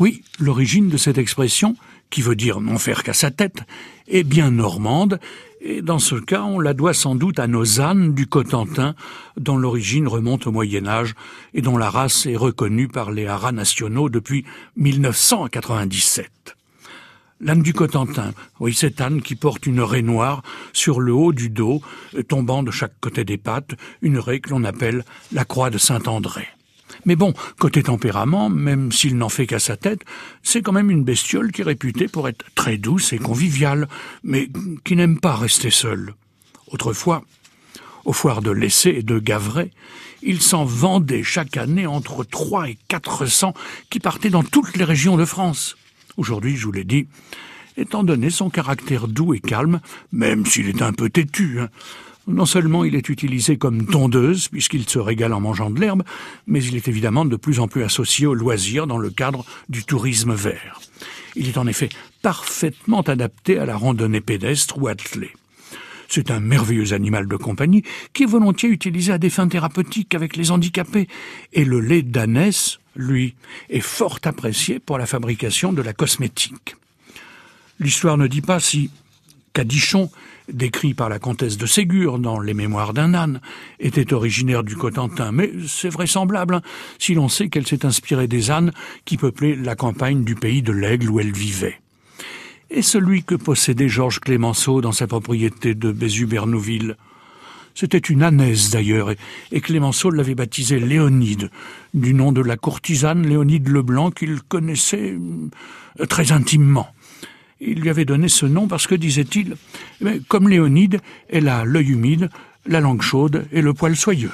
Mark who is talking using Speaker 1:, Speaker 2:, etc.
Speaker 1: Oui, l'origine de cette expression, qui veut dire non faire qu'à sa tête, est bien normande, et dans ce cas, on la doit sans doute à nos ânes du Cotentin, dont l'origine remonte au Moyen Âge et dont la race est reconnue par les haras nationaux depuis 1997. L'âne du Cotentin, oui, cet âne qui porte une raie noire sur le haut du dos, tombant de chaque côté des pattes, une raie que l'on appelle la croix de Saint-André. Mais bon, côté tempérament, même s'il n'en fait qu'à sa tête, c'est quand même une bestiole qui est réputée pour être très douce et conviviale, mais qui n'aime pas rester seule. Autrefois, aux foires de l'Essai et de Gavray, il s'en vendait chaque année entre trois et quatre cents qui partaient dans toutes les régions de France. Aujourd'hui, je vous l'ai dit, étant donné son caractère doux et calme, même s'il est un peu têtu, hein, non seulement il est utilisé comme tondeuse, puisqu'il se régale en mangeant de l'herbe, mais il est évidemment de plus en plus associé au loisir dans le cadre du tourisme vert. Il est en effet parfaitement adapté à la randonnée pédestre ou attelée. C'est un merveilleux animal de compagnie qui est volontiers utilisé à des fins thérapeutiques avec les handicapés, et le lait d'ânesse, lui, est fort apprécié pour la fabrication de la cosmétique. L'histoire ne dit pas si Cadichon, décrit par la comtesse de Ségur dans Les Mémoires d'un âne, était originaire du Cotentin, mais c'est vraisemblable hein, si l'on sait qu'elle s'est inspirée des ânes qui peuplaient la campagne du pays de l'Aigle où elle vivait. Et celui que possédait Georges Clémenceau dans sa propriété de Bézu-Bernouville, c'était une ânesse d'ailleurs, et Clémenceau l'avait baptisée Léonide, du nom de la courtisane Léonide Leblanc qu'il connaissait euh, très intimement. Il lui avait donné ce nom parce que, disait-il, comme Léonide, elle a l'œil humide, la langue chaude et le poil soyeux.